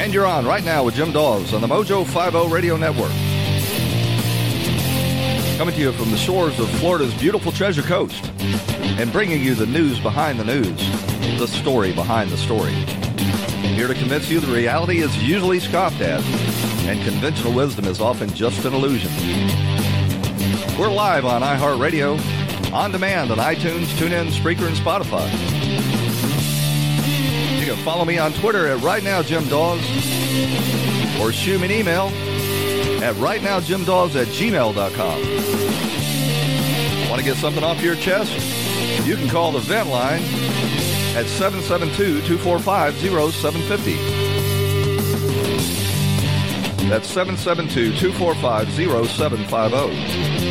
And you're on right now with Jim Dawes on the Mojo 50 Radio Network. Coming to you from the shores of Florida's beautiful Treasure Coast and bringing you the news behind the news, the story behind the story. Here to convince you the reality is usually scoffed at and conventional wisdom is often just an illusion. We're live on iHeartRadio, on demand on iTunes, TuneIn, Spreaker, and Spotify. Follow me on Twitter at Right Now Jim Dawes or shoot me an email at right now Jim rightnowjimdawes at gmail.com. Want to get something off your chest? You can call the vent line at 772-245-0750. That's 772-245-0750.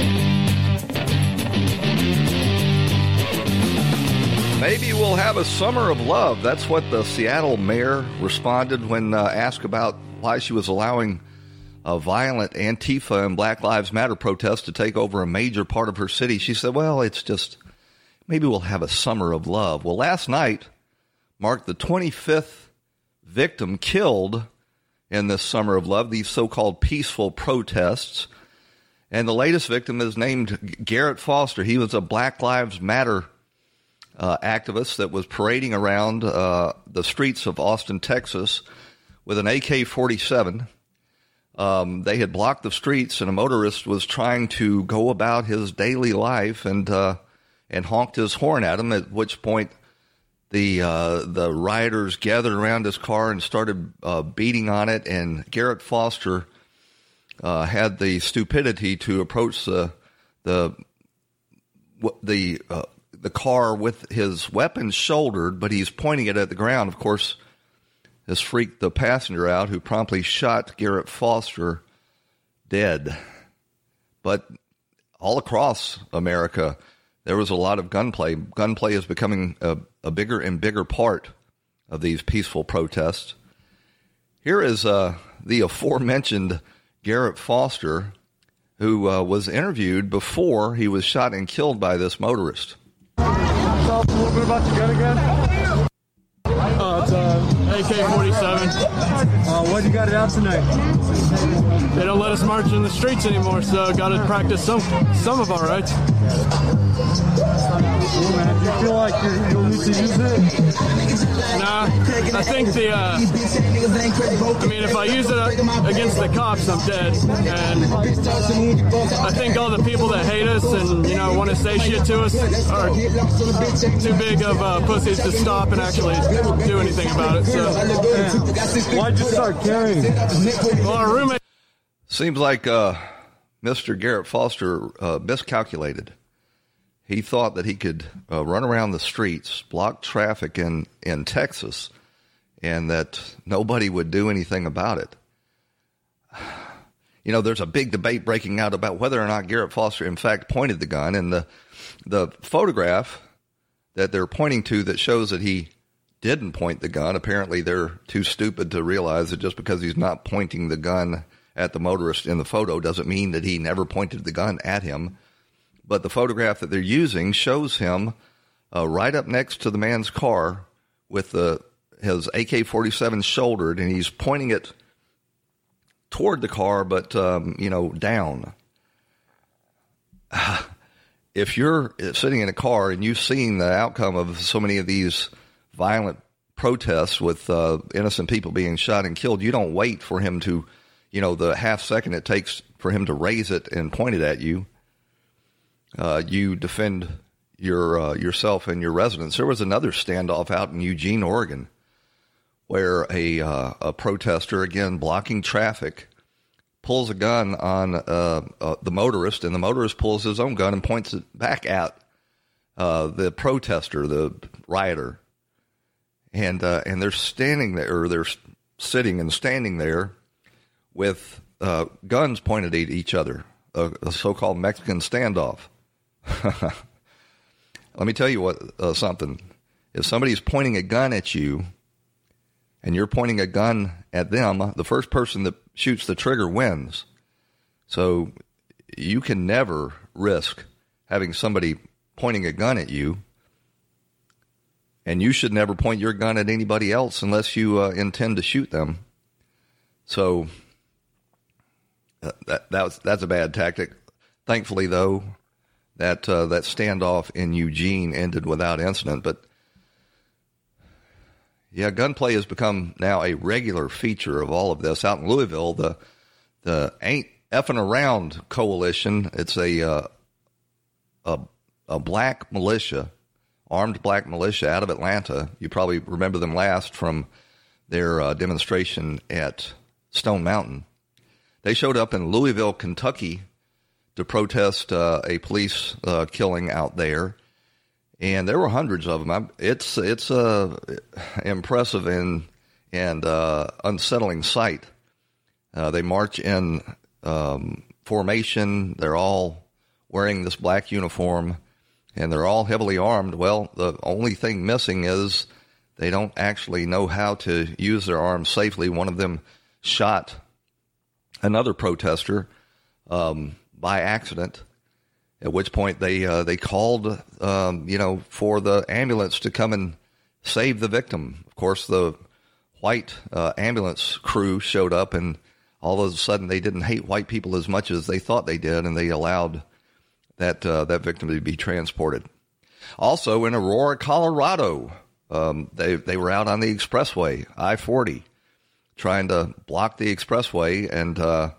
Maybe we'll have a summer of love. That's what the Seattle mayor responded when uh, asked about why she was allowing a violent Antifa and Black Lives Matter protest to take over a major part of her city. She said, well, it's just maybe we'll have a summer of love. Well, last night marked the 25th victim killed in this summer of love, these so called peaceful protests. And the latest victim is named Garrett Foster. He was a Black Lives Matter uh, activist that was parading around uh, the streets of Austin, Texas, with an AK 47. Um, they had blocked the streets, and a motorist was trying to go about his daily life and uh, and honked his horn at him. At which point, the uh, the rioters gathered around his car and started uh, beating on it. And Garrett Foster uh, had the stupidity to approach the the the uh, the car with his weapon shouldered, but he's pointing it at the ground. Of course, this freaked the passenger out, who promptly shot Garrett Foster dead. But all across America, there was a lot of gunplay. Gunplay is becoming a, a bigger and bigger part of these peaceful protests. Here is uh, the aforementioned Garrett Foster, who uh, was interviewed before he was shot and killed by this motorist. Tell us a little bit about your gun again. Oh, it's uh, AK-47. Uh, what you got it out tonight? They don't let us march in the streets anymore, so got to practice some some of our rights. Cool, man. Do you feel like you're, you'll need to use it? Nah, I think the. Uh, I mean, if I use it against the cops, I'm dead. And I think all the people that hate us and you know want to say shit to us are too big of uh, pussies to stop and actually do anything about it. So. Why'd you start carrying? Well, our roommate. Seems like uh, Mr. Garrett Foster uh, miscalculated. He thought that he could uh, run around the streets, block traffic in, in Texas, and that nobody would do anything about it. You know, there's a big debate breaking out about whether or not Garrett Foster, in fact, pointed the gun. And the, the photograph that they're pointing to that shows that he didn't point the gun, apparently they're too stupid to realize that just because he's not pointing the gun at the motorist in the photo doesn't mean that he never pointed the gun at him. But the photograph that they're using shows him uh, right up next to the man's car with the his AK 47 shouldered, and he's pointing it toward the car, but, um, you know, down. If you're sitting in a car and you've seen the outcome of so many of these violent protests with uh, innocent people being shot and killed, you don't wait for him to, you know, the half second it takes for him to raise it and point it at you. Uh, you defend your uh, yourself and your residence. There was another standoff out in Eugene, Oregon, where a uh, a protester again blocking traffic pulls a gun on uh, uh, the motorist, and the motorist pulls his own gun and points it back at uh, the protester, the rioter, and and they're standing there, or they're sitting and standing there with guns pointed at each other, a, a so-called Mexican standoff. Let me tell you what uh, something. If somebody's pointing a gun at you, and you're pointing a gun at them, the first person that shoots the trigger wins. So you can never risk having somebody pointing a gun at you. And you should never point your gun at anybody else unless you uh, intend to shoot them. So uh, that, that was, that's a bad tactic. Thankfully, though, that uh, that standoff in Eugene ended without incident. But yeah, gunplay has become now a regular feature of all of this. Out in Louisville, the the ain't effing around coalition. It's a uh, a a black militia, armed black militia out of Atlanta. You probably remember them last from their uh, demonstration at Stone Mountain. They showed up in Louisville, Kentucky, to protest uh, a police uh, killing out there and there were hundreds of them. It's it's a impressive and and uh, unsettling sight. Uh, they march in um, formation. They're all wearing this black uniform, and they're all heavily armed. Well, the only thing missing is they don't actually know how to use their arms safely. One of them shot another protester um, by accident at which point they uh, they called, um, you know, for the ambulance to come and save the victim. Of course, the white uh, ambulance crew showed up, and all of a sudden they didn't hate white people as much as they thought they did, and they allowed that uh, that victim to be transported. Also in Aurora, Colorado, um, they they were out on the expressway, I forty, trying to block the expressway, and uh,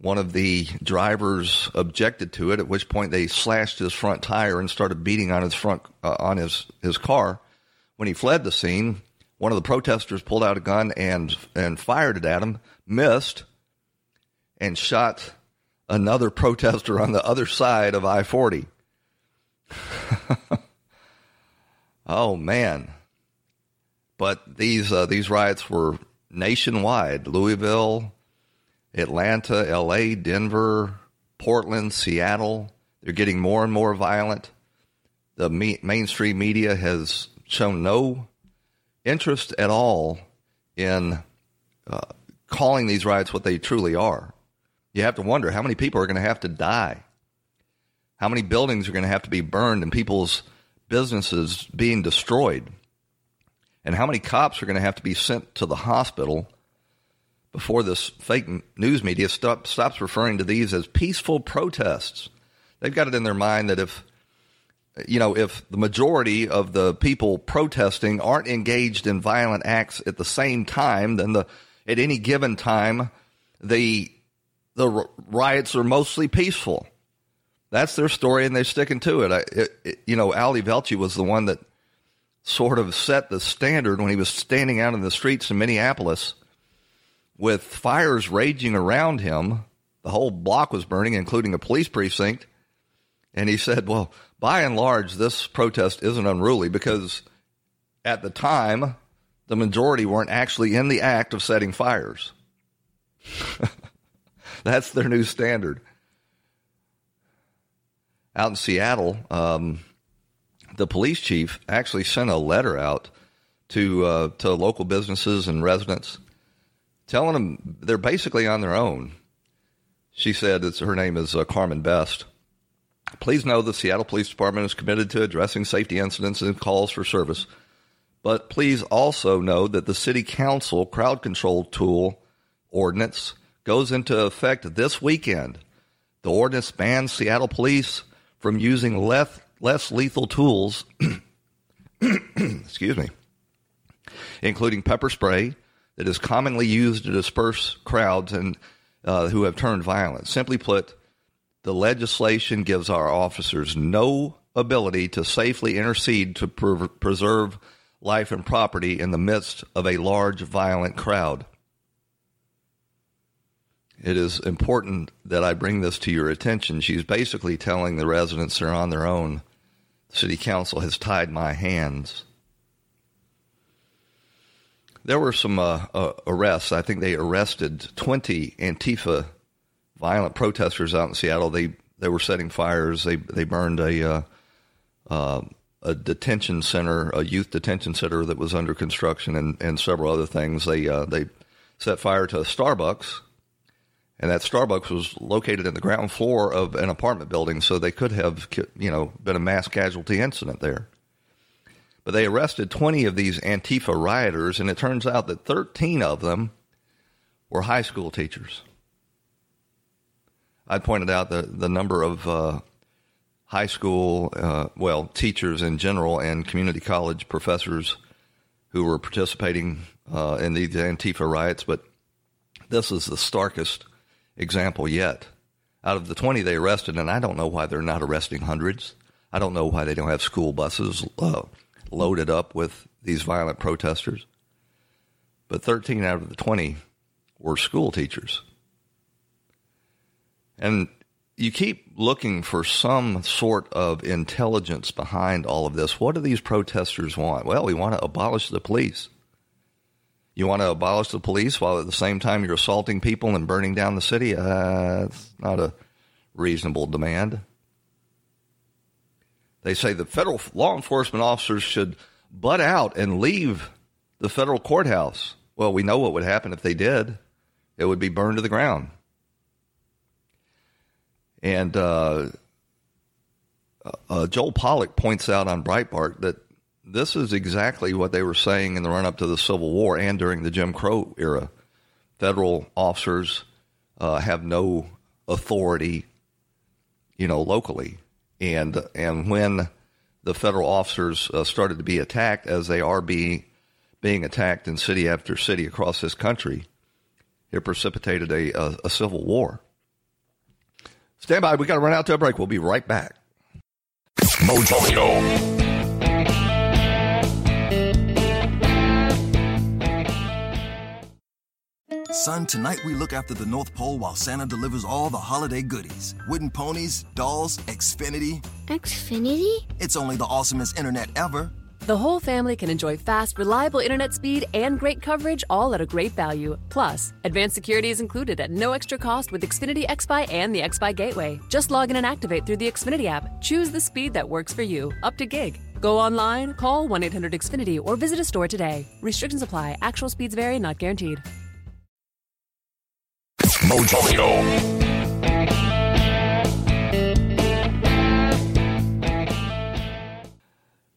one of the drivers objected to it, at which point they slashed his front tire and started beating on his front uh, on his his car. When he fled the scene, one of the protesters pulled out a gun and and fired it at him, missed, and shot another protester on the other side of I forty. oh man! But these uh, these riots were nationwide. Louisville, Atlanta, LA, Denver, Portland, Seattle. They're getting more and more violent. The me- mainstream media has shown no interest at all in uh, calling these riots what they truly are. You have to wonder how many people are going to have to die, how many buildings are going to have to be burned, and people's businesses being destroyed, and how many cops are going to have to be sent to the hospital before this fake news media stop, stops referring to these as peaceful protests. They've got it in their mind that if you know if the majority of the people protesting aren't engaged in violent acts at the same time, then the at any given time the the riots are mostly peaceful. That's their story, and they're sticking to it. it, it you know, Ali Velshi was the one that sort of set the standard when he was standing out in the streets in Minneapolis with fires raging around him. The whole block was burning, including a police precinct. And he said, Well, by and large, this protest isn't unruly because at the time, the majority weren't actually in the act of setting fires. That's their new standard. Out in Seattle, um, the police chief actually sent a letter out to uh, to local businesses and residents telling them they're basically on their own. She said that her name is uh, Carmen Best. Please know the Seattle Police Department is committed to addressing safety incidents and calls for service. But please also know that the City Council crowd control tool ordinance goes into effect this weekend. The ordinance bans Seattle police from using less, less lethal tools, excuse me, including pepper spray, that is commonly used to disperse crowds and uh, who have turned violent. Simply put, the legislation gives our officers no ability to safely intercede to pre- preserve life and property in the midst of a large violent crowd. it is important that I bring this to your attention. She's basically telling the residents they're on their own. The city council has tied my hands. There were some uh, uh, arrests. I think they arrested 20 Antifa violent protesters out in Seattle. They they were setting fires. They they burned a uh, uh, a detention center, a youth detention center that was under construction, and, and several other things. They uh, they set fire to a Starbucks, and that Starbucks was located in the ground floor of an apartment building, so they could have you know been a mass casualty incident there. But they arrested 20 of these Antifa rioters, and it turns out that 13 of them were high school teachers. I pointed out the, the number of uh, high school, uh, well, teachers in general and community college professors who were participating uh, in these Antifa riots, but this is the starkest example yet. Out of the 20 they arrested, and I don't know why they're not arresting hundreds. I don't know why they don't have school buses uh, loaded up with these violent protesters. But 13 out of the 20 were school teachers. And you keep looking for some sort of intelligence behind all of this. What do these protesters want? Well, we want to abolish the police. You want to abolish the police while at the same time you're assaulting people and burning down the city? Uh, not a reasonable demand. They say the federal law enforcement officers should butt out and leave the federal courthouse. Well, we know what would happen if they did. It would be burned to the ground. And uh, uh, Joel Pollak points out on Breitbart that this is exactly what they were saying in the run up to the Civil War and during the Jim Crow era. Federal officers uh, have no authority, you know, locally, and and when the federal officers uh, started to be attacked, as they are being being attacked in city after city across this country, it precipitated a, a, a civil war. Stand by. We got to run out to a break. We'll be right back. Mojo. Son, tonight we look after the North Pole while Santa delivers all the holiday goodies. Wooden ponies, dolls, Xfinity. Xfinity? It's only the awesomest internet ever. The whole family can enjoy fast, reliable internet speed and great coverage all at a great value. Plus, advanced security is included at no extra cost with Xfinity XFi and the XFi Gateway. Just log in and activate through the Xfinity app. Choose the speed that works for you, up to gig. Go online, call 1 800 Xfinity, or visit a store today. Restrictions apply. Actual speeds vary, not guaranteed. Mojo.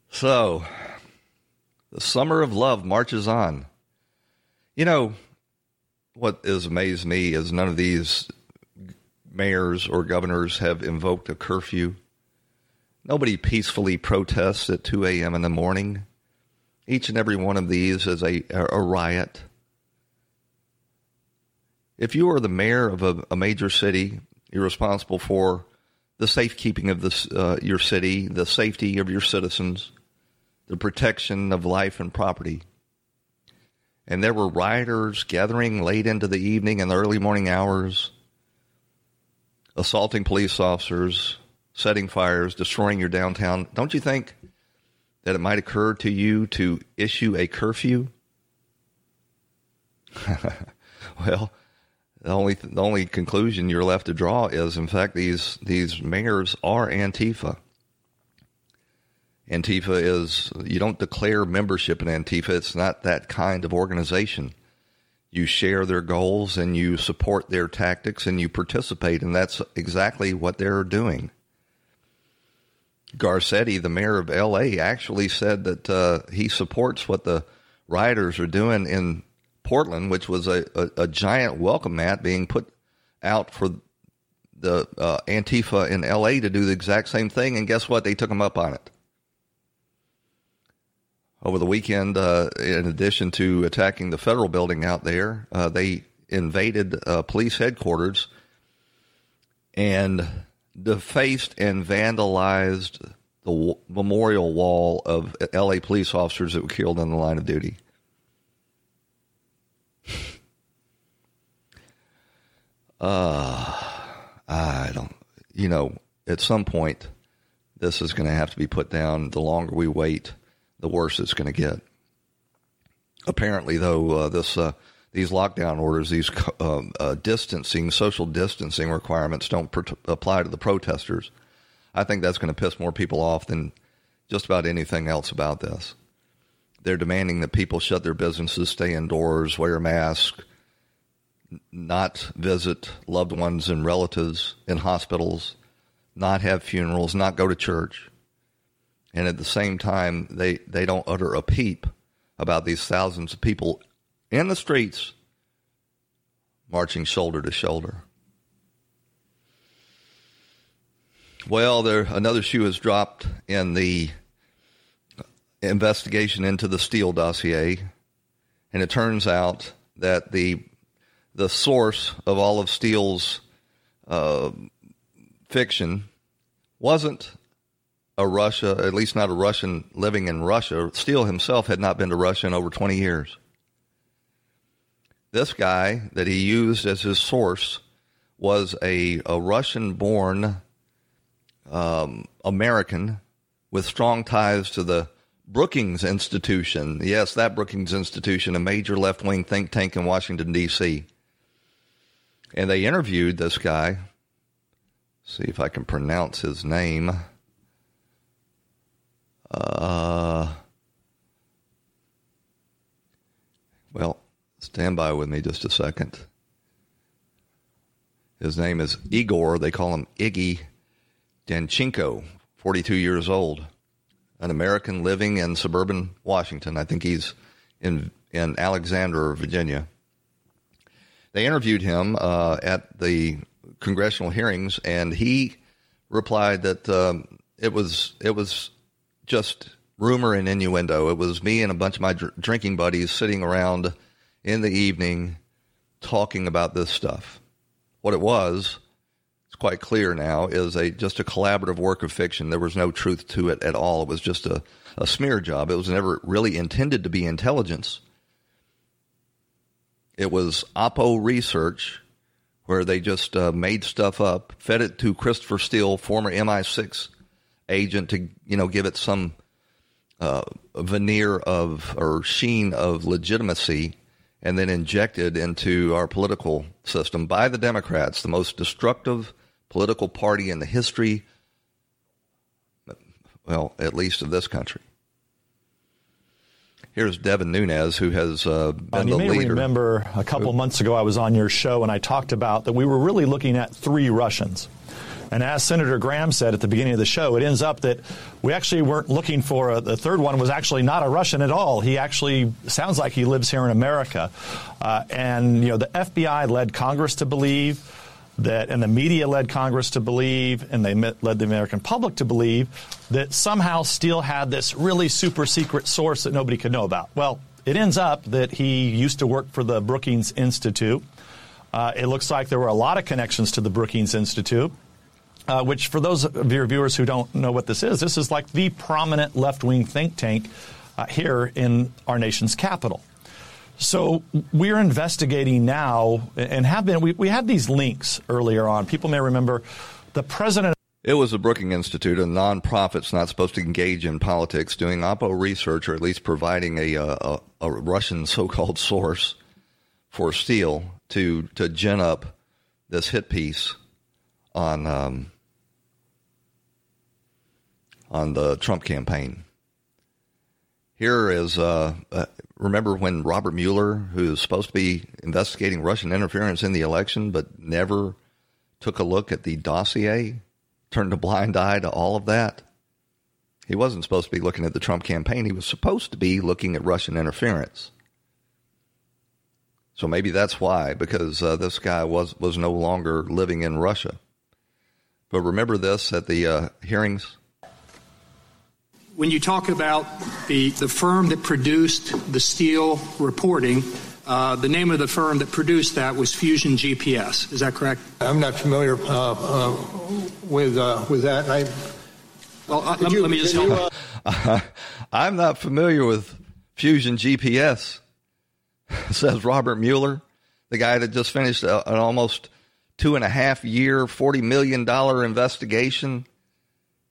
So, the summer of love marches on. You know, what has amazed me is none of these mayors or governors have invoked a curfew. Nobody peacefully protests at 2 a.m. in the morning. Each and every one of these is a, a riot. If you are the mayor of a, a major city, you're responsible for the safekeeping of this, uh, your city, the safety of your citizens, the protection of life and property. And there were rioters gathering late into the evening and the early morning hours, assaulting police officers, setting fires, destroying your downtown. Don't you think that it might occur to you to issue a curfew? well, the only the only conclusion you're left to draw is, in fact, these these mayors are Antifa. Antifa is, you don't declare membership in Antifa. It's not that kind of organization. You share their goals and you support their tactics and you participate, and that's exactly what they're doing. Garcetti, the mayor of LA, actually said that uh, he supports what the rioters are doing in Portland, which was a, a, a giant welcome mat being put out for the uh, Antifa in LA to do the exact same thing. And guess what? They took them up on it over the weekend, uh, in addition to attacking the federal building out there, uh, they invaded uh, police headquarters and defaced and vandalized the w- memorial wall of LA police officers that were killed in the line of duty. Uh, I don't, you know, at some point, this is going to have to be put down. The longer we wait, the worse it's going to get. Apparently, though, uh, this uh, these lockdown orders, these uh, uh, distancing, social distancing requirements don't pr- apply to the protesters. I think that's going to piss more people off than just about anything else about this. They're demanding that people shut their businesses, stay indoors, wear a mask, not visit loved ones and relatives in hospitals, not have funerals, not go to church. And at the same time, they, they don't utter a peep about these thousands of people in the streets marching shoulder to shoulder. Well, there another shoe has dropped in the investigation into the Steele dossier, and it turns out that the the source of all of Steele's uh, fiction wasn't a Russia, at least not a Russian living in Russia. Steele himself had not been to Russia in over 20 years. This guy that he used as his source was a, a Russian born um, American with strong ties to the Brookings Institution. Yes, that Brookings Institution, a major left wing think tank in Washington, D.C. And they interviewed this guy. See if I can pronounce his name. Uh, well, stand by with me just a second. His name is Igor. They call him Iggy Danchenko, 42 years old, an American living in suburban Washington. I think he's in in Alexandria, Virginia. They interviewed him uh, at the congressional hearings, and he replied that um, it was it was just rumor and innuendo. It was me and a bunch of my dr- drinking buddies sitting around in the evening talking about this stuff. What it was, it's quite clear now, is a just a collaborative work of fiction. There was no truth to it at all. It was just a, a smear job. It was never really intended to be intelligence. It was Oppo research where they just uh, made stuff up, fed it to Christopher Steele, former MI6 agent, to you know give it some uh, veneer of or sheen of legitimacy, and then injected into our political system by the Democrats, the most destructive political party in the history, well, at least of this country. Here's Devin Nunes, who has uh, been you the may leader. remember a couple months ago I was on your show and I talked about that we were really looking at three Russians. And as Senator Graham said at the beginning of the show, it ends up that we actually weren't looking for a, the third one was actually not a Russian at all. He actually sounds like he lives here in America. Uh, and, you know, the FBI led Congress to believe that, and the media led Congress to believe, and they led the American public to believe that somehow Steele had this really super secret source that nobody could know about. Well, it ends up that he used to work for the Brookings Institute. Uh, it looks like there were a lot of connections to the Brookings Institute. Uh, which, for those of your viewers who don't know what this is, this is like the prominent left wing think tank uh, here in our nation's capital. So we're investigating now and have been. We, we had these links earlier on. People may remember the president. It was the Brookings Institute, a nonprofit not supposed to engage in politics, doing Oppo research or at least providing a, a, a Russian so-called source for Steele to to gin up this hit piece on um, on the Trump campaign. Here is uh, uh, remember when Robert Mueller, who is supposed to be investigating Russian interference in the election, but never took a look at the dossier, turned a blind eye to all of that. He wasn't supposed to be looking at the Trump campaign. He was supposed to be looking at Russian interference. So maybe that's why, because uh, this guy was was no longer living in Russia. But remember this at the uh, hearings. When you talk about the, the firm that produced the Steele reporting, uh, the name of the firm that produced that was Fusion GPS. Is that correct? I'm not familiar uh, uh, with uh, with that. I, well, uh, let, you, let, me just help. You, I'm not familiar with Fusion GPS, says Robert Mueller, the guy that just finished a, an almost two and a half year, $40 million investigation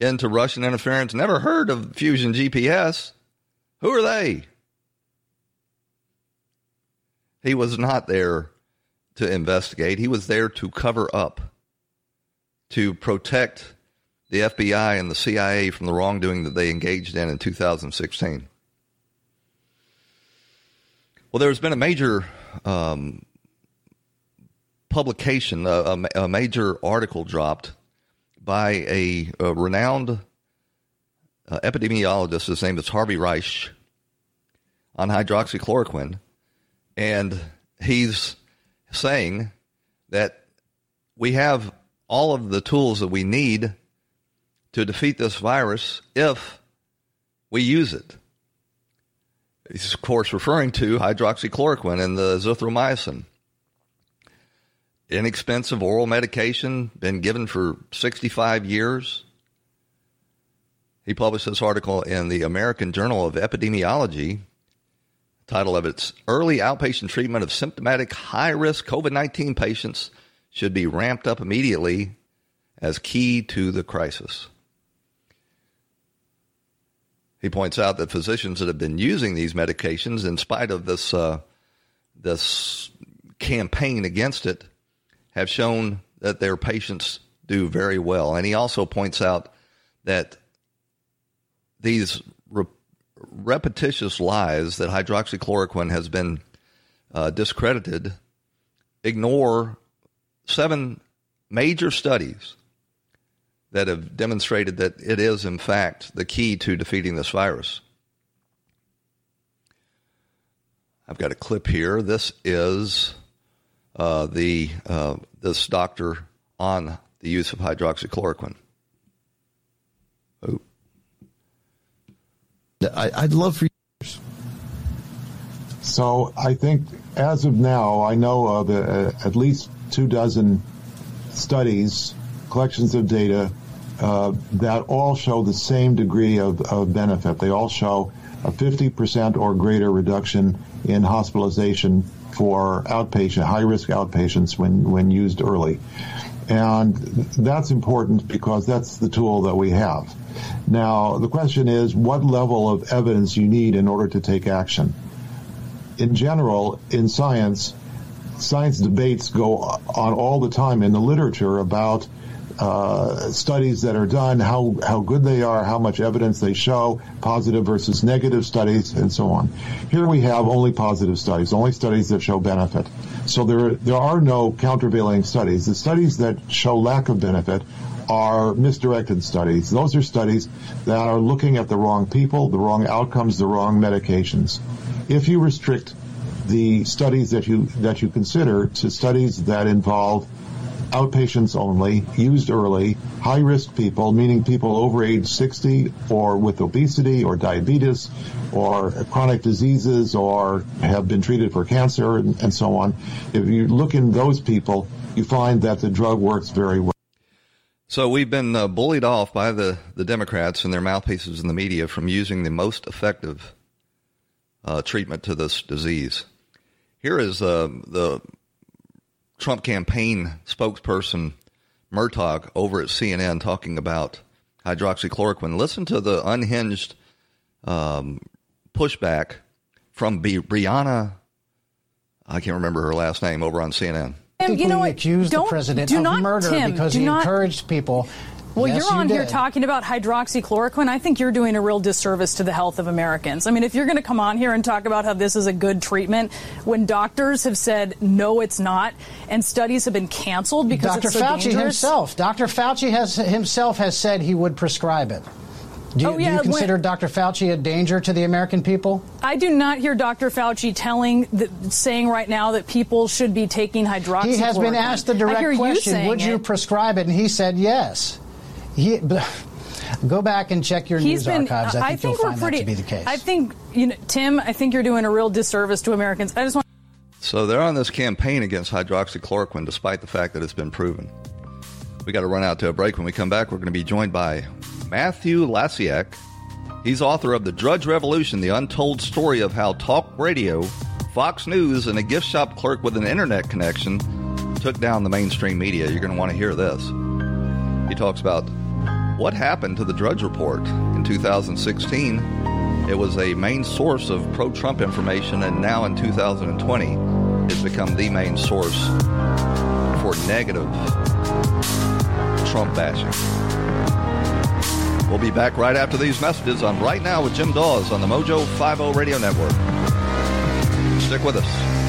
into Russian interference. Never heard of Fusion GPS. Who are they? He was not there to investigate, he was there to cover up, to protect the FBI and the CIA from the wrongdoing that they engaged in in 2016. Well, there's been a major um, publication, a, a, major article dropped by a, a renowned uh, epidemiologist. His name is Harvey Risch on hydroxychloroquine. And he's saying that we have all of the tools that we need to defeat this virus if we use it. He's, of course, referring to hydroxychloroquine and the azithromycin. Inexpensive oral medication, been given for 65 years. He published this article in the American Journal of Epidemiology. Title of its Early Outpatient Treatment of Symptomatic High Risk COVID 19 Patients Should Be Ramped Up Immediately as Key to the Crisis. He points out that physicians that have been using these medications, in spite of this uh, this campaign against it, have shown that their patients do very well. And he also points out that these re- repetitious lies that hydroxychloroquine has been uh, discredited ignore seven major studies that have demonstrated that it is, in fact, the key to defeating this virus. I've got a clip here. This is uh, the uh, this doctor on the use of hydroxychloroquine. Oh. I, would love for you. So I think as of now, I know of uh, at least two dozen studies, collections of data uh, that all show the same degree of, of benefit. They all show a 50% or greater reduction in hospitalization for outpatient, high risk outpatients when, when used early. And that's important because that's the tool that we have. Now, the question is what level of evidence you need in order to take action. In general, in science, science debates go on all the time in the literature about uh, studies that are done, how, how good they are, how much evidence they show, positive versus negative studies, and so on. Here we have only positive studies, only studies that show benefit. So there, there are no countervailing studies. The studies that show lack of benefit are misdirected studies. Those are studies that are looking at the wrong people, the wrong outcomes, the wrong medications. If you restrict the studies that you that you consider to studies that involve outpatients only, used early, high risk people, meaning people over age 60 or with obesity or diabetes or chronic diseases or have been treated for cancer and, and so on. If you look in those people, you find that the drug works very well. So we've been uh, bullied off by the, the Democrats and their mouthpieces in the media from using the most effective uh, treatment to this disease. Here is uh, the Trump campaign spokesperson Murtaugh over at CNN talking about hydroxychloroquine. Listen to the unhinged um, pushback from Brianna. I can't remember her last name over on CNN. you know what? accused the president of not, murder Tim, because he not, encouraged people well, yes, you're on you here talking about hydroxychloroquine. I think you're doing a real disservice to the health of Americans. I mean, if you're going to come on here and talk about how this is a good treatment when doctors have said no, it's not, and studies have been canceled because Dr. it's so Fauci dangerous. himself, Dr. Fauci has himself has said he would prescribe it. Do you, oh, yeah, do you consider when, Dr. Fauci a danger to the American people? I do not hear Dr. Fauci telling, that, saying right now that people should be taking hydroxychloroquine. He has been asked the direct question, would you prescribe it? And he said yes. He, go back and check your He's news been, archives. I think, I think you'll we're find pretty, that to be the case. I think, you know, Tim, I think you're doing a real disservice to Americans. I just want. So they're on this campaign against hydroxychloroquine, despite the fact that it's been proven. We got to run out to a break. When we come back, we're going to be joined by Matthew Lysiak. He's author of The Drudge Revolution, the untold story of how talk radio, Fox News, and a gift shop clerk with an internet connection took down the mainstream media. You're going to want to hear this. He talks about what happened to the Drudge Report in 2016. It was a main source of pro Trump information, and now in 2020, it's become the main source for negative Trump bashing. We'll be back right after these messages on Right Now with Jim Dawes on the Mojo 50 Radio Network. Stick with us.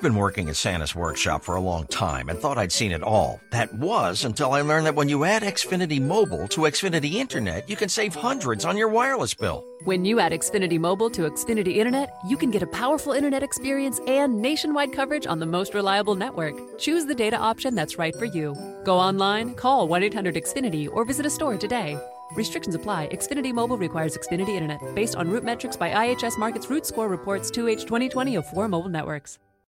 I've been working at Santa's workshop for a long time and thought I'd seen it all. That was until I learned that when you add Xfinity Mobile to Xfinity Internet, you can save hundreds on your wireless bill. When you add Xfinity Mobile to Xfinity Internet, you can get a powerful internet experience and nationwide coverage on the most reliable network. Choose the data option that's right for you. Go online, call 1 800 Xfinity, or visit a store today. Restrictions apply. Xfinity Mobile requires Xfinity Internet based on root metrics by IHS Markit's Root Score reports 2H 2020 of four mobile networks.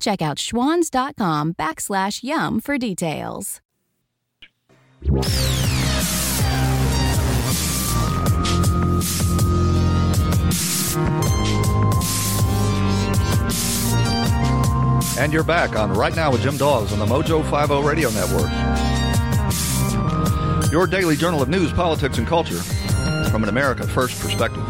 Check out schwans.com backslash yum for details. And you're back on Right Now with Jim Dawes on the Mojo 50 Radio Network. Your daily journal of news, politics, and culture from an America First perspective.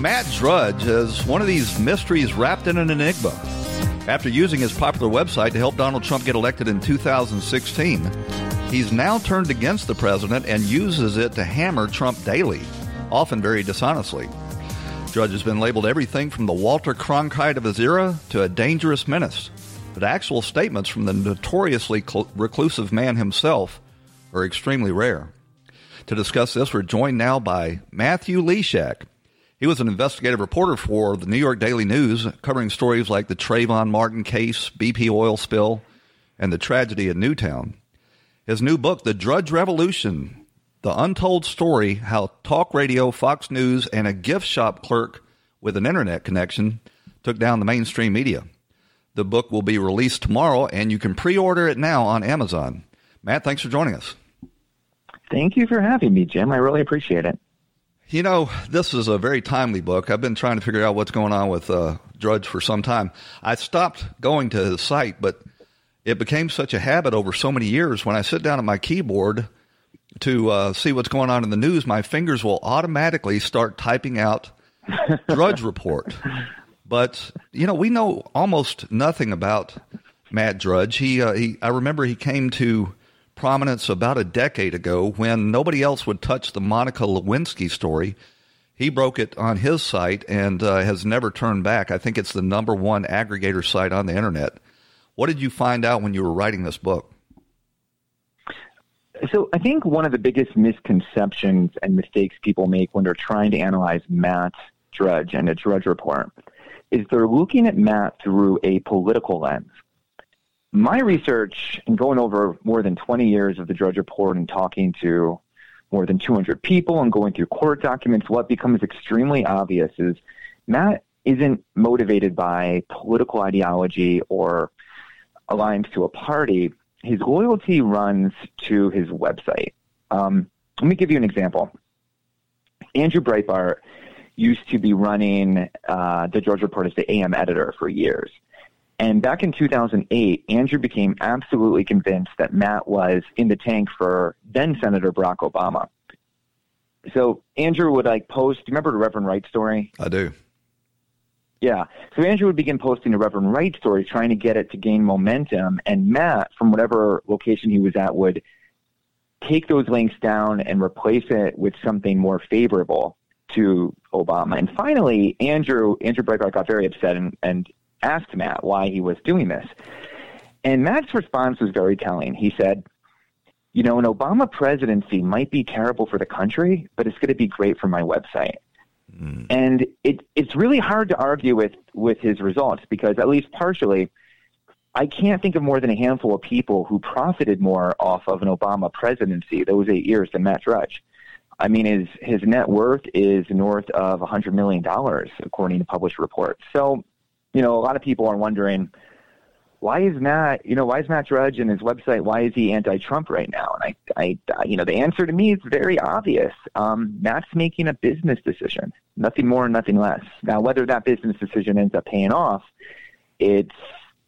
Matt Drudge is one of these mysteries wrapped in an enigma. After using his popular website to help Donald Trump get elected in 2016, he's now turned against the president and uses it to hammer Trump daily, often very dishonestly. Drudge has been labeled everything from the Walter Cronkite of his era to a dangerous menace. But actual statements from the notoriously cl- reclusive man himself are extremely rare. To discuss this, we're joined now by Matthew Lysiak. He was an investigative reporter for the New York Daily News, covering stories like the Trayvon Martin case, BP oil spill, and the tragedy at Newtown. His new book, The Drudge Revolution The Untold Story How Talk Radio, Fox News, and a gift shop clerk with an internet connection took down the mainstream media. The book will be released tomorrow, and you can pre order it now on Amazon. Matt, thanks for joining us. Thank you for having me, Jim. I really appreciate it. You know, this is a very timely book. I've been trying to figure out what's going on with uh, Drudge for some time. I stopped going to his site, but it became such a habit over so many years. When I sit down at my keyboard to uh, see what's going on in the news, my fingers will automatically start typing out Drudge Report. But you know, we know almost nothing about Matt Drudge. He, uh, he, I remember he came to prominence about a decade ago when nobody else would touch the Monica Lewinsky story. He broke it on his site and uh, has never turned back. I think it's the number one aggregator site on the internet. What did you find out when you were writing this book? So I think one of the biggest misconceptions and mistakes people make when they're trying to analyze Matt Drudge and a Drudge report is they're looking at Matt through a political lens. My research and going over more than 20 years of the Drudge report and talking to more than 200 people and going through court documents, what becomes extremely obvious is Matt isn't motivated by political ideology or aligned to a party his loyalty runs to his website. Um, let me give you an example. Andrew Breitbart used to be running uh, the Drudge Report as the AM editor for years. And back in 2008, Andrew became absolutely convinced that Matt was in the tank for then Senator Barack Obama. So Andrew would like post. Do you remember the Reverend Wright story? I do. Yeah. So Andrew would begin posting the Reverend Wright story, trying to get it to gain momentum. And Matt, from whatever location he was at, would take those links down and replace it with something more favorable to Obama. And finally, Andrew Andrew Breitbart got very upset and, and asked Matt why he was doing this. And Matt's response was very telling. He said, you know, an Obama presidency might be terrible for the country, but it's going to be great for my website. Mm. And it, it's really hard to argue with, with his results because, at least partially, I can't think of more than a handful of people who profited more off of an Obama presidency those eight years than Matt Drudge. I mean, his his net worth is north of a hundred million dollars, according to published reports. So, you know, a lot of people are wondering why is Matt, you know, why is Matt Drudge and his website, why is he anti-Trump right now? And I, I, you know, the answer to me is very obvious. Um, Matt's making a business decision, nothing more, nothing less. Now, whether that business decision ends up paying off, it's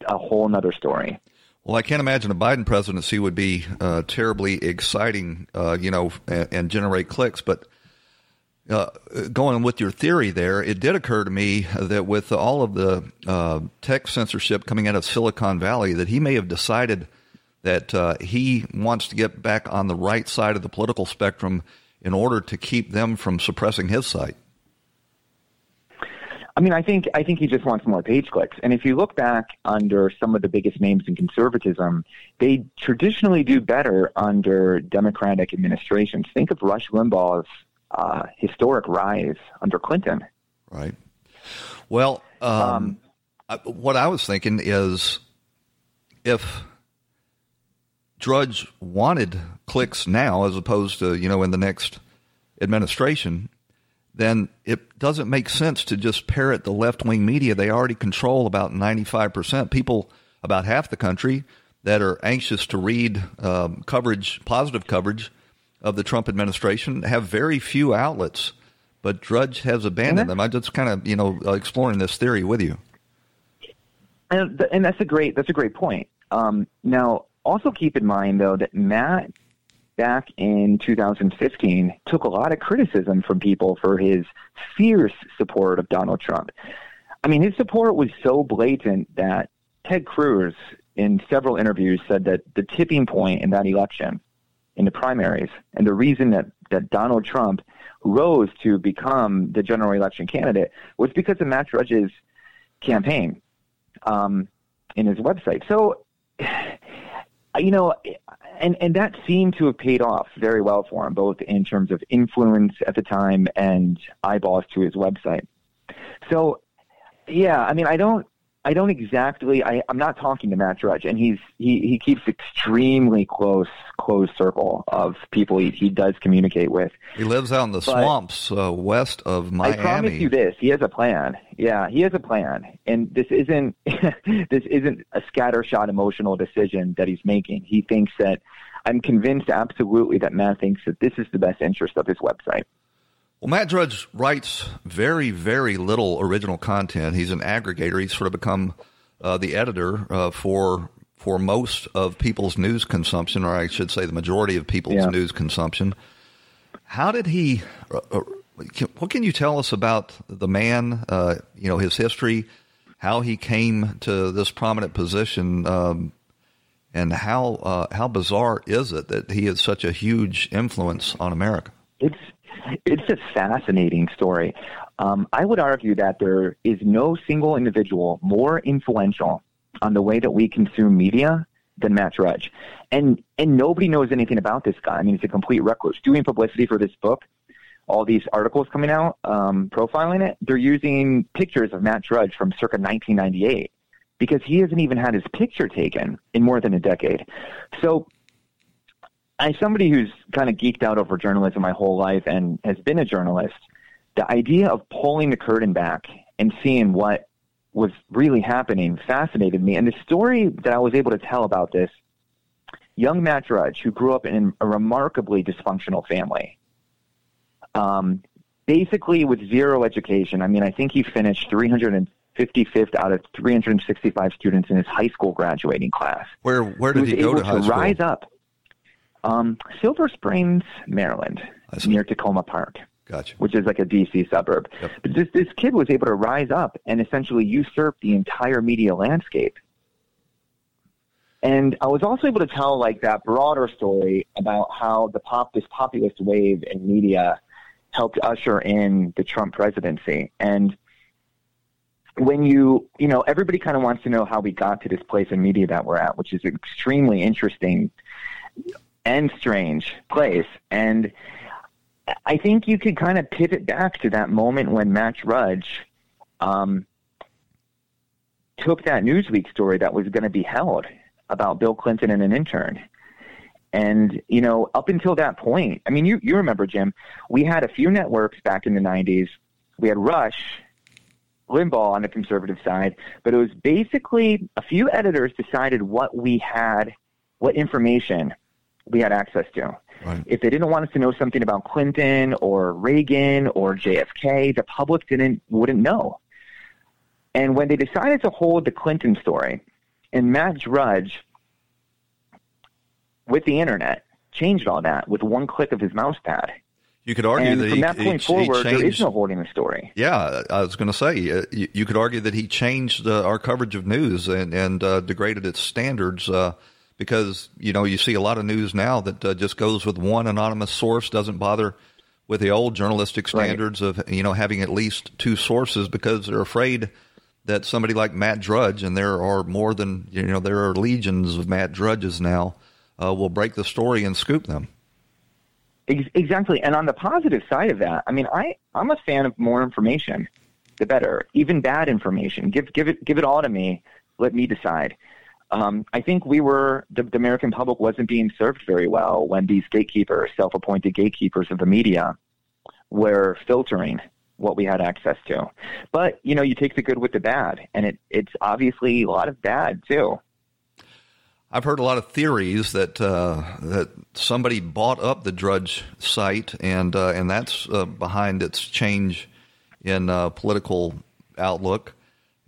a whole other story. Well, I can't imagine a Biden presidency would be uh, terribly exciting, uh, you know, and, and, generate clicks. But uh, going with your theory there, it did occur to me that with all of the uh, tech censorship coming out of Silicon Valley, that he may have decided that uh, he wants to get back on the right side of the political spectrum in order to keep them from suppressing his site. I mean, I think I think he just wants more page clicks. And if you look back under some of the biggest names in conservatism, they traditionally do better under Democratic administrations. Think of Rush Limbaugh's uh, historic rise under Clinton. Right. Well, um, um, what I was thinking is if Drudge wanted clicks now, as opposed to you know in the next administration, then it doesn't make sense to just parrot the left wing media. They already control about 95%. People, about half the country, that are anxious to read um, coverage, positive coverage of the Trump administration, have very few outlets. But Drudge has abandoned them. I'm just kind of, you know, exploring this theory with you. And, and that's a great that's a great point. Um, now, also keep in mind though that Matt back in 2015 took a lot of criticism from people for his fierce support of Donald Trump. I mean, his support was so blatant that Ted Cruz, in several interviews, said that the tipping point in that election, in the primaries, and the reason that, that Donald Trump rose to become the general election candidate was because of Matt Drudge's campaign um, in his website. So, you know, and and that seemed to have paid off very well for him, both in terms of influence at the time and eyeballs to his website. So, yeah, I mean, I don't I don't exactly. I, I'm not talking to Matt Drudge, and he's he, he keeps extremely close close circle of people he, he does communicate with. He lives out in the but swamps uh, west of Miami. I promise you this: he has a plan. Yeah, he has a plan, and this isn't this isn't a scattershot emotional decision that he's making. He thinks that I'm convinced absolutely that Matt thinks that this is the best interest of his website. Well, Matt Drudge writes very, very little original content. He's an aggregator. He's sort of become uh, the editor uh, for for most of people's news consumption, or I should say, the majority of people's yeah. news consumption. How did he? Uh, uh what can you tell us about the man? Uh, you know, his history, how he came to this prominent position, um, and how uh, how bizarre is it that he is such a huge influence on America? It's it's a fascinating story. Um, I would argue that there is no single individual more influential on the way that we consume media than Matt Drudge, and and nobody knows anything about this guy. I mean, it's a complete recluse. Doing publicity for this book, all these articles coming out um, profiling it, they're using pictures of Matt Drudge from circa 1998 because he hasn't even had his picture taken in more than a decade. So as somebody who's kind of geeked out over journalism my whole life and has been a journalist, the idea of pulling the curtain back and seeing what was really happening fascinated me. And the story that I was able to tell about this young Matt Drudge, who grew up in a remarkably dysfunctional family, um, basically with zero education. I mean, I think he finished 355th out of 365 students in his high school graduating class. Where where did he, he go to high to school? Rise up. Um, Silver Springs, Maryland, near Takoma Park. Gotcha. Which is like a DC suburb. Yep. But this this kid was able to rise up and essentially usurp the entire media landscape. And I was also able to tell like that broader story about how the pop this populist wave in media helped usher in the Trump presidency. And when you you know everybody kind of wants to know how we got to this place in media that we're at, which is extremely interesting and strange place. And I think you could kind of pivot back to that moment when Matt Drudge um, took that Newsweek story that was going to be held about Bill Clinton and an intern. And, you know, up until that point, I mean, you, you remember, Jim, we had a few networks back in the 90s. We had Rush, Limbaugh on the conservative side, but it was basically a few editors decided what we had, what information we had access to. Right. If they didn't want us to know something about Clinton or Reagan or JFK, the public didn't wouldn't know. And when they decided to hold the Clinton story, and Matt Drudge, with the internet, changed all that with one click of his mouse pad. You could argue and that from he, that point he, forward, he there is no holding the story. Yeah, I was going to say uh, you, you could argue that he changed uh, our coverage of news and and uh, degraded its standards uh, because you know you see a lot of news now that uh, just goes with one anonymous source, doesn't bother with the old journalistic standards of you know having at least two sources because they're afraid that somebody like Matt Drudge and there are more than you know there are legions of Matt Drudges now uh, will break the story and scoop them. Exactly. And on the positive side of that, I mean, I I'm a fan of more information, the better. Even bad information, give give it give it all to me. Let me decide. Um, I think we were the, the American public wasn't being served very well when these gatekeepers, self-appointed gatekeepers of the media, were filtering what we had access to. But you know, you take the good with the bad, and it it's obviously a lot of bad too. I've heard a lot of theories that uh, that somebody bought up the Drudge site, and uh, and that's uh, behind its change in uh, political outlook,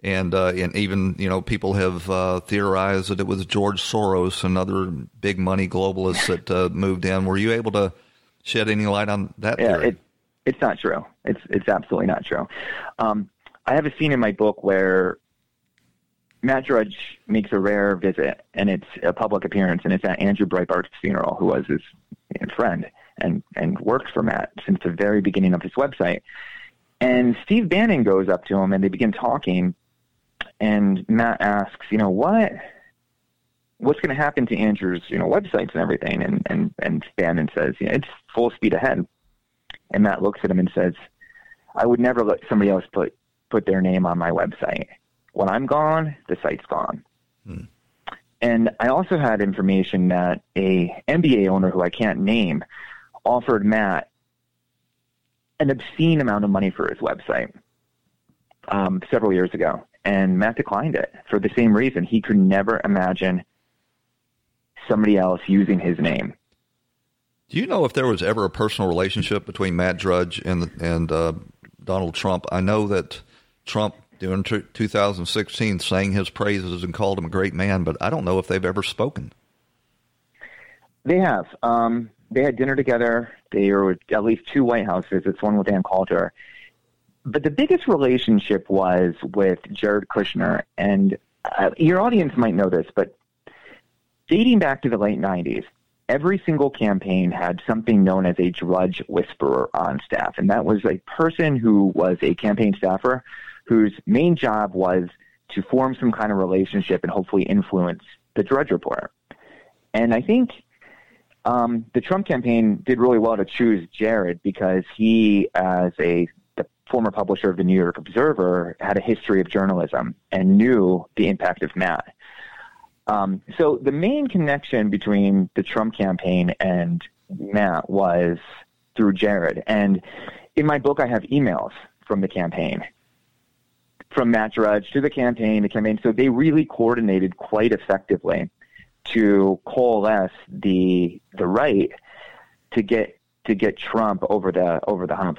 and uh, and even you know people have uh, theorized that it was George Soros and other big money globalists that moved in. Were you able to shed any light on that Yeah, theory? it, it's not true. It's it's absolutely not true. Um, I have a scene in my book where Matt Drudge makes a rare visit, and it's a public appearance, and it's at Andrew Breitbart's funeral, who was his friend and and worked for Matt since the very beginning of his website. And Steve Bannon goes up to him, and they begin talking. And Matt asks, you know, what what's going to happen to Andrew's, you know, websites and everything? And and and Bannon says, you know, it's full speed ahead. And Matt looks at him and says, I would never let somebody else put put their name on my website. When I'm gone, the site's gone. And I also had information that a NBA owner who I can't name offered Matt an obscene amount of money for his website um, several years ago, and Matt declined it for the same reason. He could never imagine somebody else using his name. Do you know if there was ever a personal relationship between Matt Drudge and and uh, Donald Trump? I know that Trump during t- 2016 sang his praises and called him a great man, but I don't know if they've ever spoken. They have. Um, they had dinner together. They were at least two White House visits, one with Ann Coulter. But the biggest relationship was with Jared Kushner. And uh, your audience might know this, but dating back to the late 90s, every single campaign had something known as a drudge whisperer on staff. And that was a person who was a campaign staffer whose main job was to form some kind of relationship and hopefully influence the Drudge Report. And I think um, the Trump campaign did really well to choose Jared because he, as a the former publisher of the New York Observer, had a history of journalism and knew the impact of Matt. Um, so the main connection between the Trump campaign and Matt was through Jared. And in my book, I have emails from the campaign, from Matt Drudge to the campaign, the campaign. So they really coordinated quite effectively to coalesce the the right to get to get Trump over the over the hump.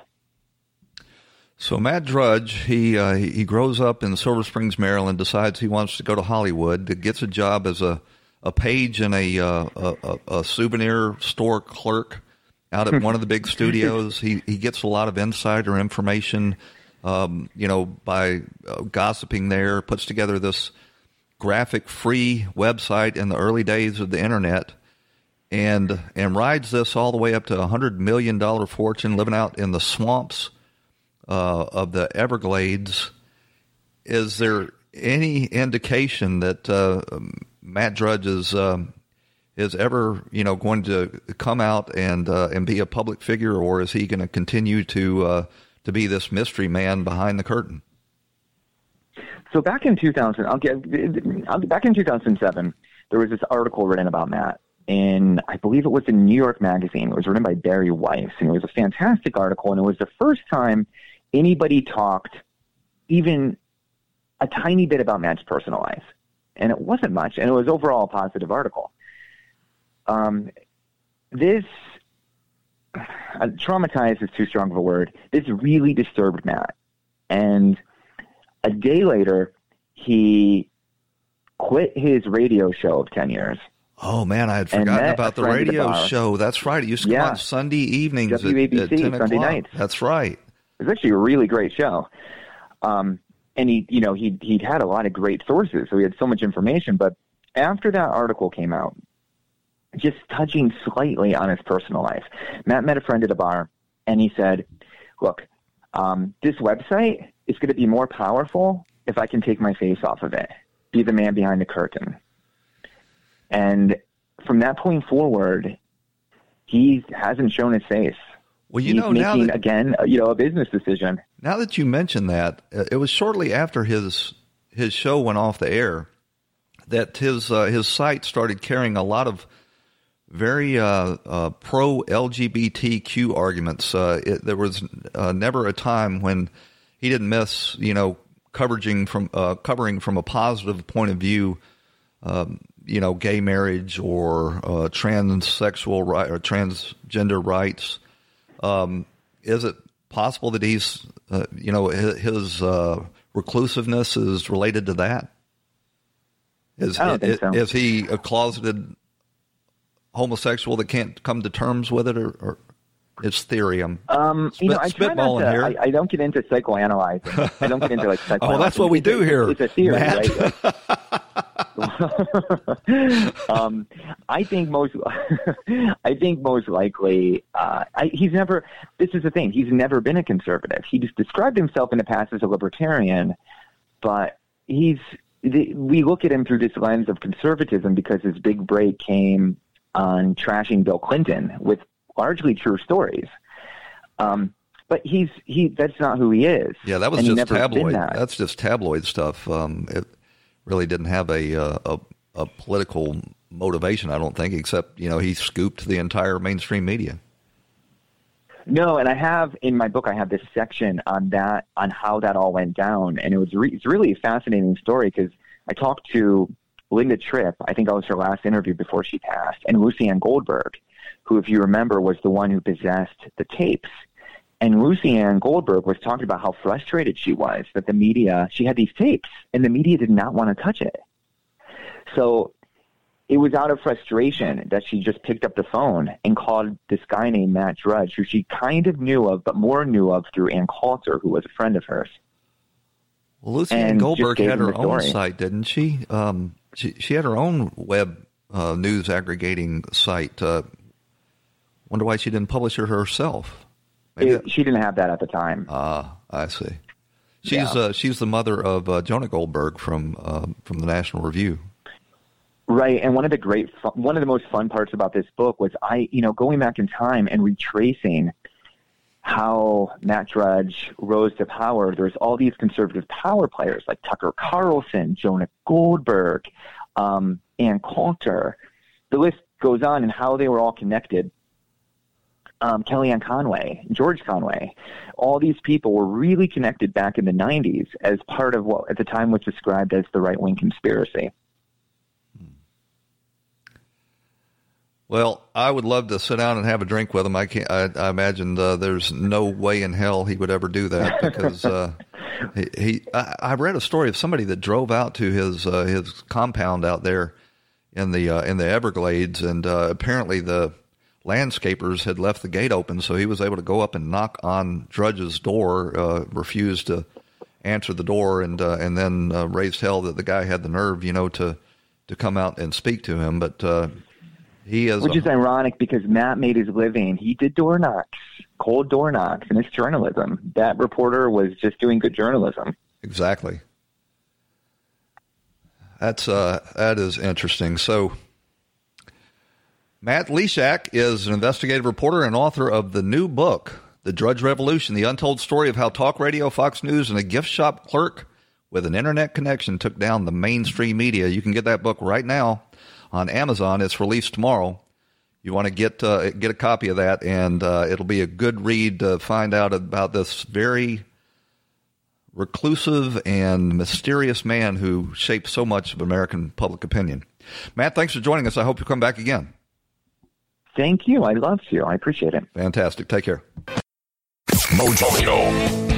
So Matt Drudge, he uh, he grows up in Silver Springs, Maryland. Decides he wants to go to Hollywood. Gets a job as a a page in a uh, a, a, souvenir store clerk out at one of the big studios. He he gets a lot of insider information, um, you know, by uh, gossiping there. Puts together this graphic free website in the early days of the internet. And and rides this all the way up to a hundred million dollar fortune, living out in the swamps uh, of the Everglades. Is there any indication that uh, Matt Drudge is um, is ever you know going to come out and uh, and be a public figure, or is he going to continue to uh, to be this mystery man behind the curtain? So back in 2000, I'll get, I'll get back in 2007, there was this article written about Matt in I believe it was in New York Magazine. It was written by Barry Weiss, and it was a fantastic article. And it was the first time anybody talked even a tiny bit about Matt's personal life, and it wasn't much, and it was overall a positive article. Um, this uh, traumatized is too strong of a word. This really disturbed Matt, and a day later, he quit his radio show of ten years. Oh man, I had forgotten about the radio show. That's right. It used to come Yeah. on Sunday evenings at, WABC, at 10 Sunday o'clock. nights. That's right. It was actually a really great show. Um, and he, you know, he he'd had a lot of great sources, so he had so much information. But after that article came out, just touching slightly on his personal life, Matt met a friend at a bar, and he said, "Look, um, this website is going to be more powerful if I can take my face off of it, be the man behind the curtain." And from that point forward, he hasn't shown his face. Well, you He's know, now making that- again, you know, a business decision. Now that you mention that, uh, it was shortly after his his show went off the air that his uh, his site started carrying a lot of very uh, uh, pro LGBTQ arguments. Uh, it, there was uh, never a time when he didn't miss, you know, covering from uh, covering from a positive point of view. Um, you know, gay marriage or uh, transsexual right or transgender rights. Um, is it possible that he's, uh, you know, his, his uh, reclusiveness is related to that? Is, I don't think so. is he a closeted homosexual that can't come to terms with it, or, or it's theory? I'm Um, you know, I try not to. I, I don't get into psychoanalyzing. I don't get into like psychoanalyzing. Oh, that's what we do here, It's a theory, Matt. right? um, I think most. I think most likely, uh, I, he's never. This is the thing. He's never been a conservative. He just described himself in the past as a libertarian, but he's. The, we look at him through this lens of conservatism because his big break came on trashing Bill Clinton with largely true stories. Um, but he's he. That's not who he is. Yeah, that was And just tabloid. that. That's just tabloid stuff. Um, it really didn't have a, uh, a a political motivation, I don't think, except you know he scooped the entire mainstream media. No, and I have in my book I have this section on that on how that all went down, and it was re- it's really a fascinating story because I talked to Linda Tripp. I think that was her last interview before she passed, and Lucianne Goldberg, who, if you remember, was the one who possessed the tapes. And Lucianne Goldberg was talking about how frustrated she was that the media she had these tapes, and the media did not want to touch it. So it was out of frustration that she just picked up the phone and called this guy named Matt Drudge, who she kind of knew of, but more knew of through Ann Coulter, who was a friend of hers. Well, And just Goldberg had her own site, didn't she? Um, she she had her own web uh, news aggregating site. Uh, wonder why she didn't publish it herself. Maybe It- she didn't have that at the time. Ah, I see. She's Yeah. uh, she's the mother of uh, Jonah Goldberg from uh, from the National Review. Right, and one of the great, one of the most fun parts about this book was I, you know, going back in time and retracing how Matt Drudge rose to power. There's all these conservative power players like Tucker Carlson, Jonah Goldberg, um, Ann Coulter. The list goes on, and how they were all connected. Um, Kellyanne Conway, George Conway, all these people were really connected back in the 90s as part of what at the time was described as the right wing conspiracy. Well, I would love to sit down and have a drink with him. I can't. I, I imagine uh, there's no way in hell he would ever do that because uh, he. he I, I read a story of somebody that drove out to his uh, his compound out there in the uh, in the Everglades, and uh, apparently the landscapers had left the gate open, so he was able to go up and knock on Drudge's door. Uh, refused to answer the door, and uh, and then uh, raised hell that the guy had the nerve, you know, to to come out and speak to him, but. Uh, he is Which a- is ironic because Matt made his living. He did door knocks, cold door knocks, and it's journalism. That reporter was just doing good journalism. Exactly. That's uh, that is interesting. So, Matt Lysiak is an investigative reporter and author of the new book, The Drudge Revolution The Untold Story of How Talk Radio, Fox News, and a gift shop clerk with an internet connection took down the mainstream media. You can get that book right now on Amazon. It's released tomorrow. You want to get uh, get a copy of that, and uh, it'll be a good read to find out about this very reclusive and mysterious man who shaped so much of American public opinion. Matt, thanks for joining us. I hope you come back again. Thank you. I love you. I appreciate it. Fantastic. Take care. Mojo.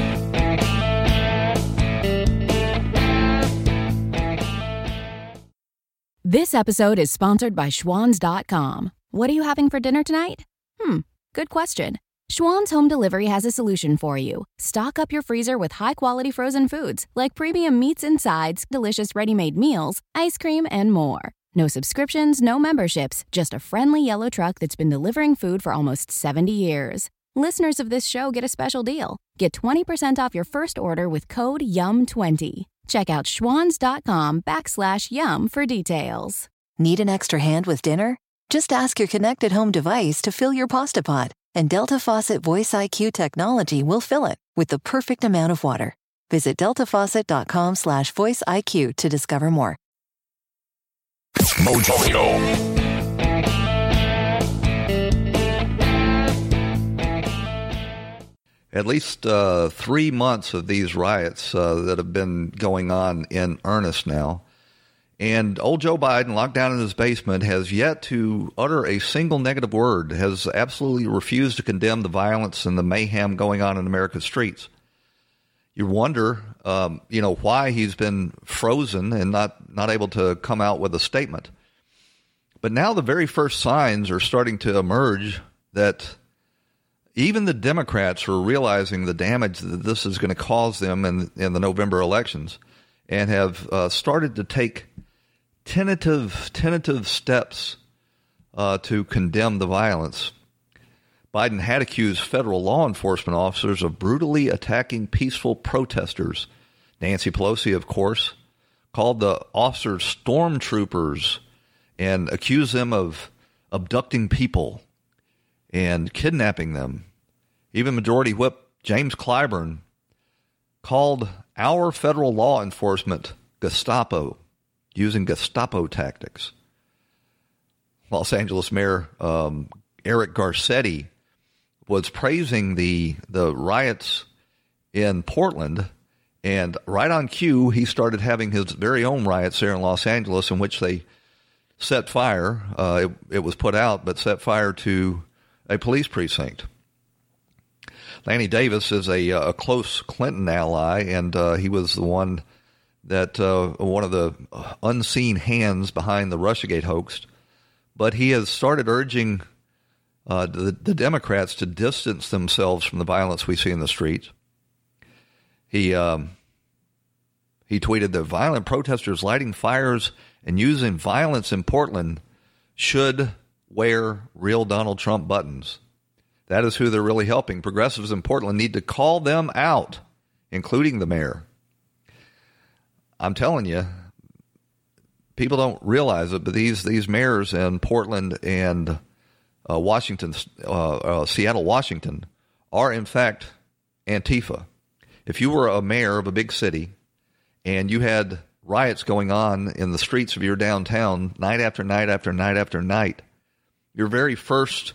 This episode is sponsored by Schwans.com. What are you having for dinner tonight? Hmm, good question. Schwan's Home Delivery has a solution for you. Stock up your freezer with high quality frozen foods like premium meats and sides, delicious ready made meals, ice cream, and more. No subscriptions, no memberships, just a friendly yellow truck that's been delivering food for almost 70 years. Listeners of this show get a special deal. Get 20% off your first order with code YUM20. Check out schwans.com backslash YUM for details. Need an extra hand with dinner? Just ask your connected home device to fill your pasta pot, and Delta Faucet Voice IQ technology will fill it with the perfect amount of water. Visit deltafaucet.com slash voice IQ to discover more. Mojo. At least uh, three months of these riots uh, that have been going on in earnest now. And old Joe Biden, locked down in his basement, has yet to utter a single negative word, has absolutely refused to condemn the violence and the mayhem going on in America's streets. You wonder, um, you know, why he's been frozen and not, not able to come out with a statement. But now the very first signs are starting to emerge that even the Democrats are realizing the damage that this is going to cause them in, in the November elections and have uh, started to take tentative tentative steps uh, to condemn the violence. Biden had accused federal law enforcement officers of brutally attacking peaceful protesters. Nancy Pelosi, of course, called the officers stormtroopers and accused them of abducting people and kidnapping them. Even Majority Whip James Clyburn called our federal law enforcement Gestapo, using Gestapo tactics. Los Angeles Mayor um, Eric Garcetti was praising the the riots in Portland, and right on cue, he started having his very own riots there in Los Angeles, in which they set fire. Uh, it, it was put out, but set fire to a police precinct. Lanny Davis is a, a close Clinton ally, and uh, he was the one that uh, one of the unseen hands behind the RussiaGate hoax. But he has started urging uh, the, the, Democrats to distance themselves from the violence we see in the streets. He um, he tweeted that violent protesters lighting fires and using violence in Portland should wear real Donald Trump buttons. That is who they're really helping. Progressives in Portland need to call them out, including the mayor. I'm telling you, people don't realize it, but these these mayors in Portland and uh, Washington, uh, uh, Seattle, Washington, are in fact Antifa. If you were a mayor of a big city and you had riots going on in the streets of your downtown night after night after night after night, your very first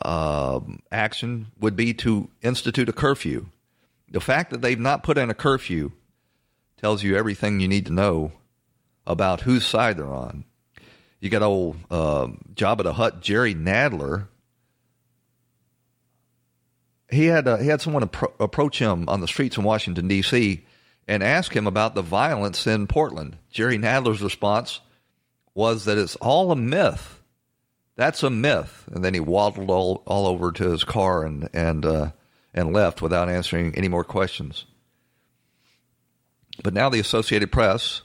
uh, action would be to institute a curfew. The fact that they've not put in a curfew tells you everything you need to know about whose side they're on. You got old uh, Jabba the Hutt Jerry Nadler. He had uh, he had someone appro- approach him on the streets in Washington D.C. and ask him about the violence in Portland. Jerry Nadler's response was that it's all a myth that's a myth. And then he waddled all, all over to his car and and uh, and left without answering any more questions. But now the Associated Press,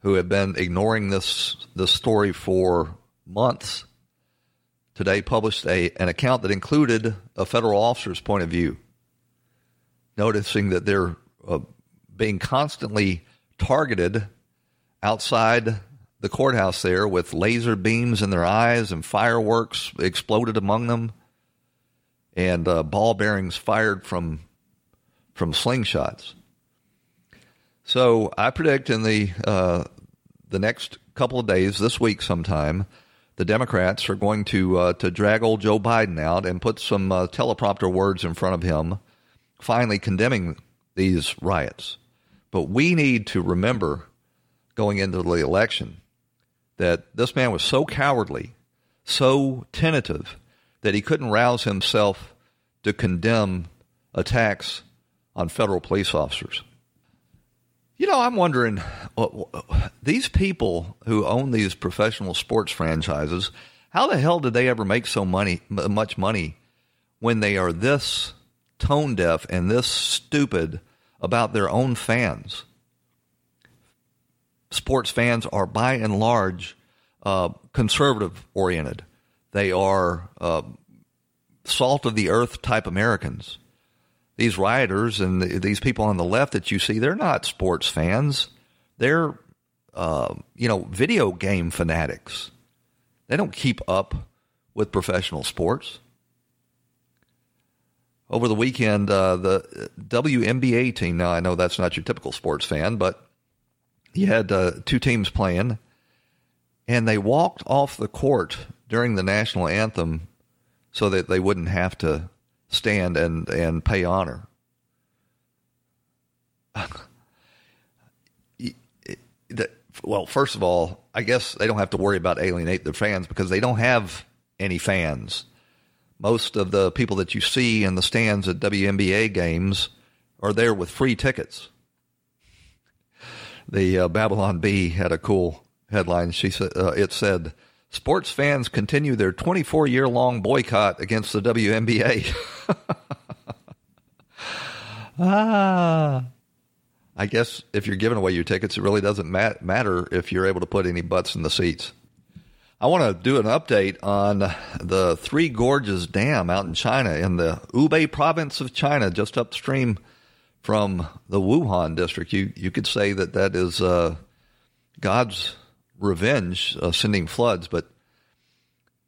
who have been ignoring this this story for months, today published a an account that included a federal officer's point of view, noticing that they're uh, being constantly targeted outside the courthouse there with laser beams in their eyes and fireworks exploded among them and uh, ball bearings fired from from slingshots. So I predict in the uh, the next couple of days, this week sometime, the Democrats are going to uh, to drag old Joe Biden out and put some uh, teleprompter words in front of him, finally condemning these riots. But we need to remember going into the election that this man was so cowardly, so tentative, that he couldn't rouse himself to condemn attacks on federal police officers. You know, I'm wondering these people who own these professional sports franchises, how the hell did they ever make so money, much money when they are this tone deaf and this stupid about their own fans? Sports fans are by and large uh, conservative oriented. They are uh, salt of the earth type Americans these rioters and these people on the left that you see, they're not sports fans. They're, uh, you know, video game fanatics. They don't keep up with professional sports. Over the weekend, uh, the WNBA team, now I know that's not your typical sports fan, but you had uh, two teams playing, and they walked off the court during the national anthem so that they wouldn't have to stand and, and pay honor. well, first of all, I guess they don't have to worry about alienate their fans because they don't have any fans. Most of the people that you see in the stands at WNBA games are there with free tickets. The uh, Babylon Bee had a cool headline. She said uh, it said Sports fans continue their 24 year long boycott against the WNBA. ah. I guess if you're giving away your tickets, it really doesn't mat- matter if you're able to put any butts in the seats. I want to do an update on the Three Gorges Dam out in China, in the Hubei province of China, just upstream from the Wuhan district. You you could say that that is uh, God's revenge uh, sending floods, but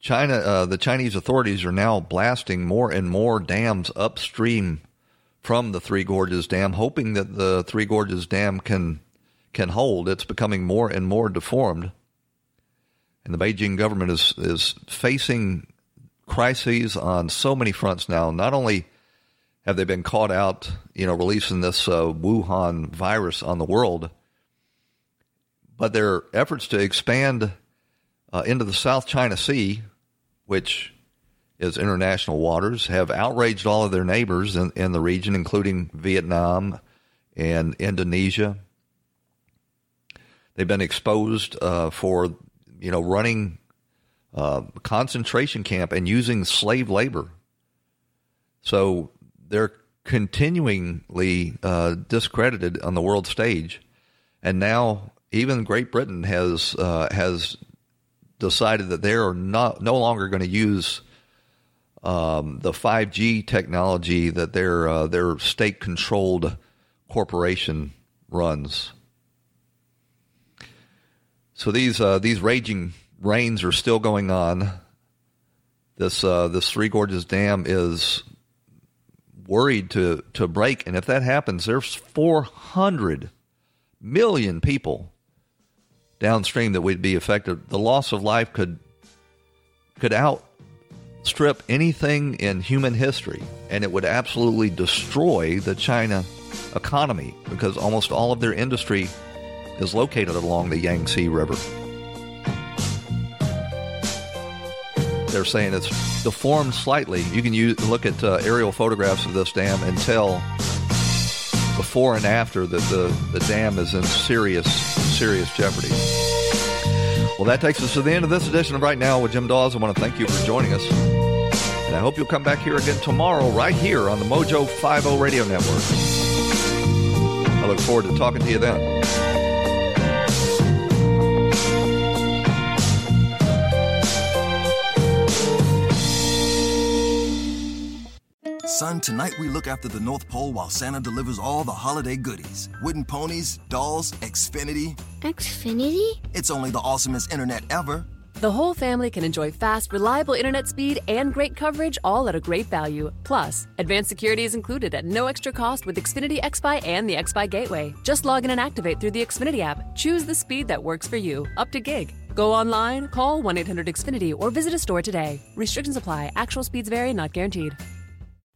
China, uh, the Chinese authorities are now blasting more and more dams upstream from the Three Gorges Dam, hoping that the Three Gorges Dam can can hold. It's becoming more and more deformed, and the Beijing government is is facing crises on so many fronts now. Not only have they been caught out, you know, releasing this uh, Wuhan virus on the world, but their efforts to expand uh, into the South China Sea, which is international waters, have outraged all of their neighbors in, in the region, including Vietnam and Indonesia. They've been exposed uh, for, you know, running uh, concentration camp and using slave labor. So they're continually uh, discredited on the world stage, and now even Great Britain has uh, has decided that they are not no longer going to use um, the 5G technology that their uh, their state controlled corporation runs. So these uh, these raging rains are still going on. This uh, this Three Gorges Dam is worried to to break, and if that happens, there's 400 million people downstream that would be affected. The loss of life could could outstrip anything in human history, and it would absolutely destroy the China economy because almost all of their industry is located along the Yangtze River. They're saying it's deformed slightly. You can use, look at uh, aerial photographs of this dam and tell before and after that the, the dam is in serious, serious jeopardy. Well, that takes us to the end of this edition of Right Now with Jim Daws. I want to thank you for joining us. And I hope you'll come back here again tomorrow, right here on the Mojo 50 Radio Network. I look forward to talking to you then. Son, tonight we look after the North Pole while Santa delivers all the holiday goodies wooden ponies, dolls, Xfinity. Xfinity? It's only the awesomest internet ever. The whole family can enjoy fast, reliable internet speed and great coverage all at a great value. Plus, advanced security is included at no extra cost with Xfinity XFi and the XFi Gateway. Just log in and activate through the Xfinity app. Choose the speed that works for you, up to gig. Go online, call 1 800 Xfinity, or visit a store today. Restrictions apply, actual speeds vary, not guaranteed.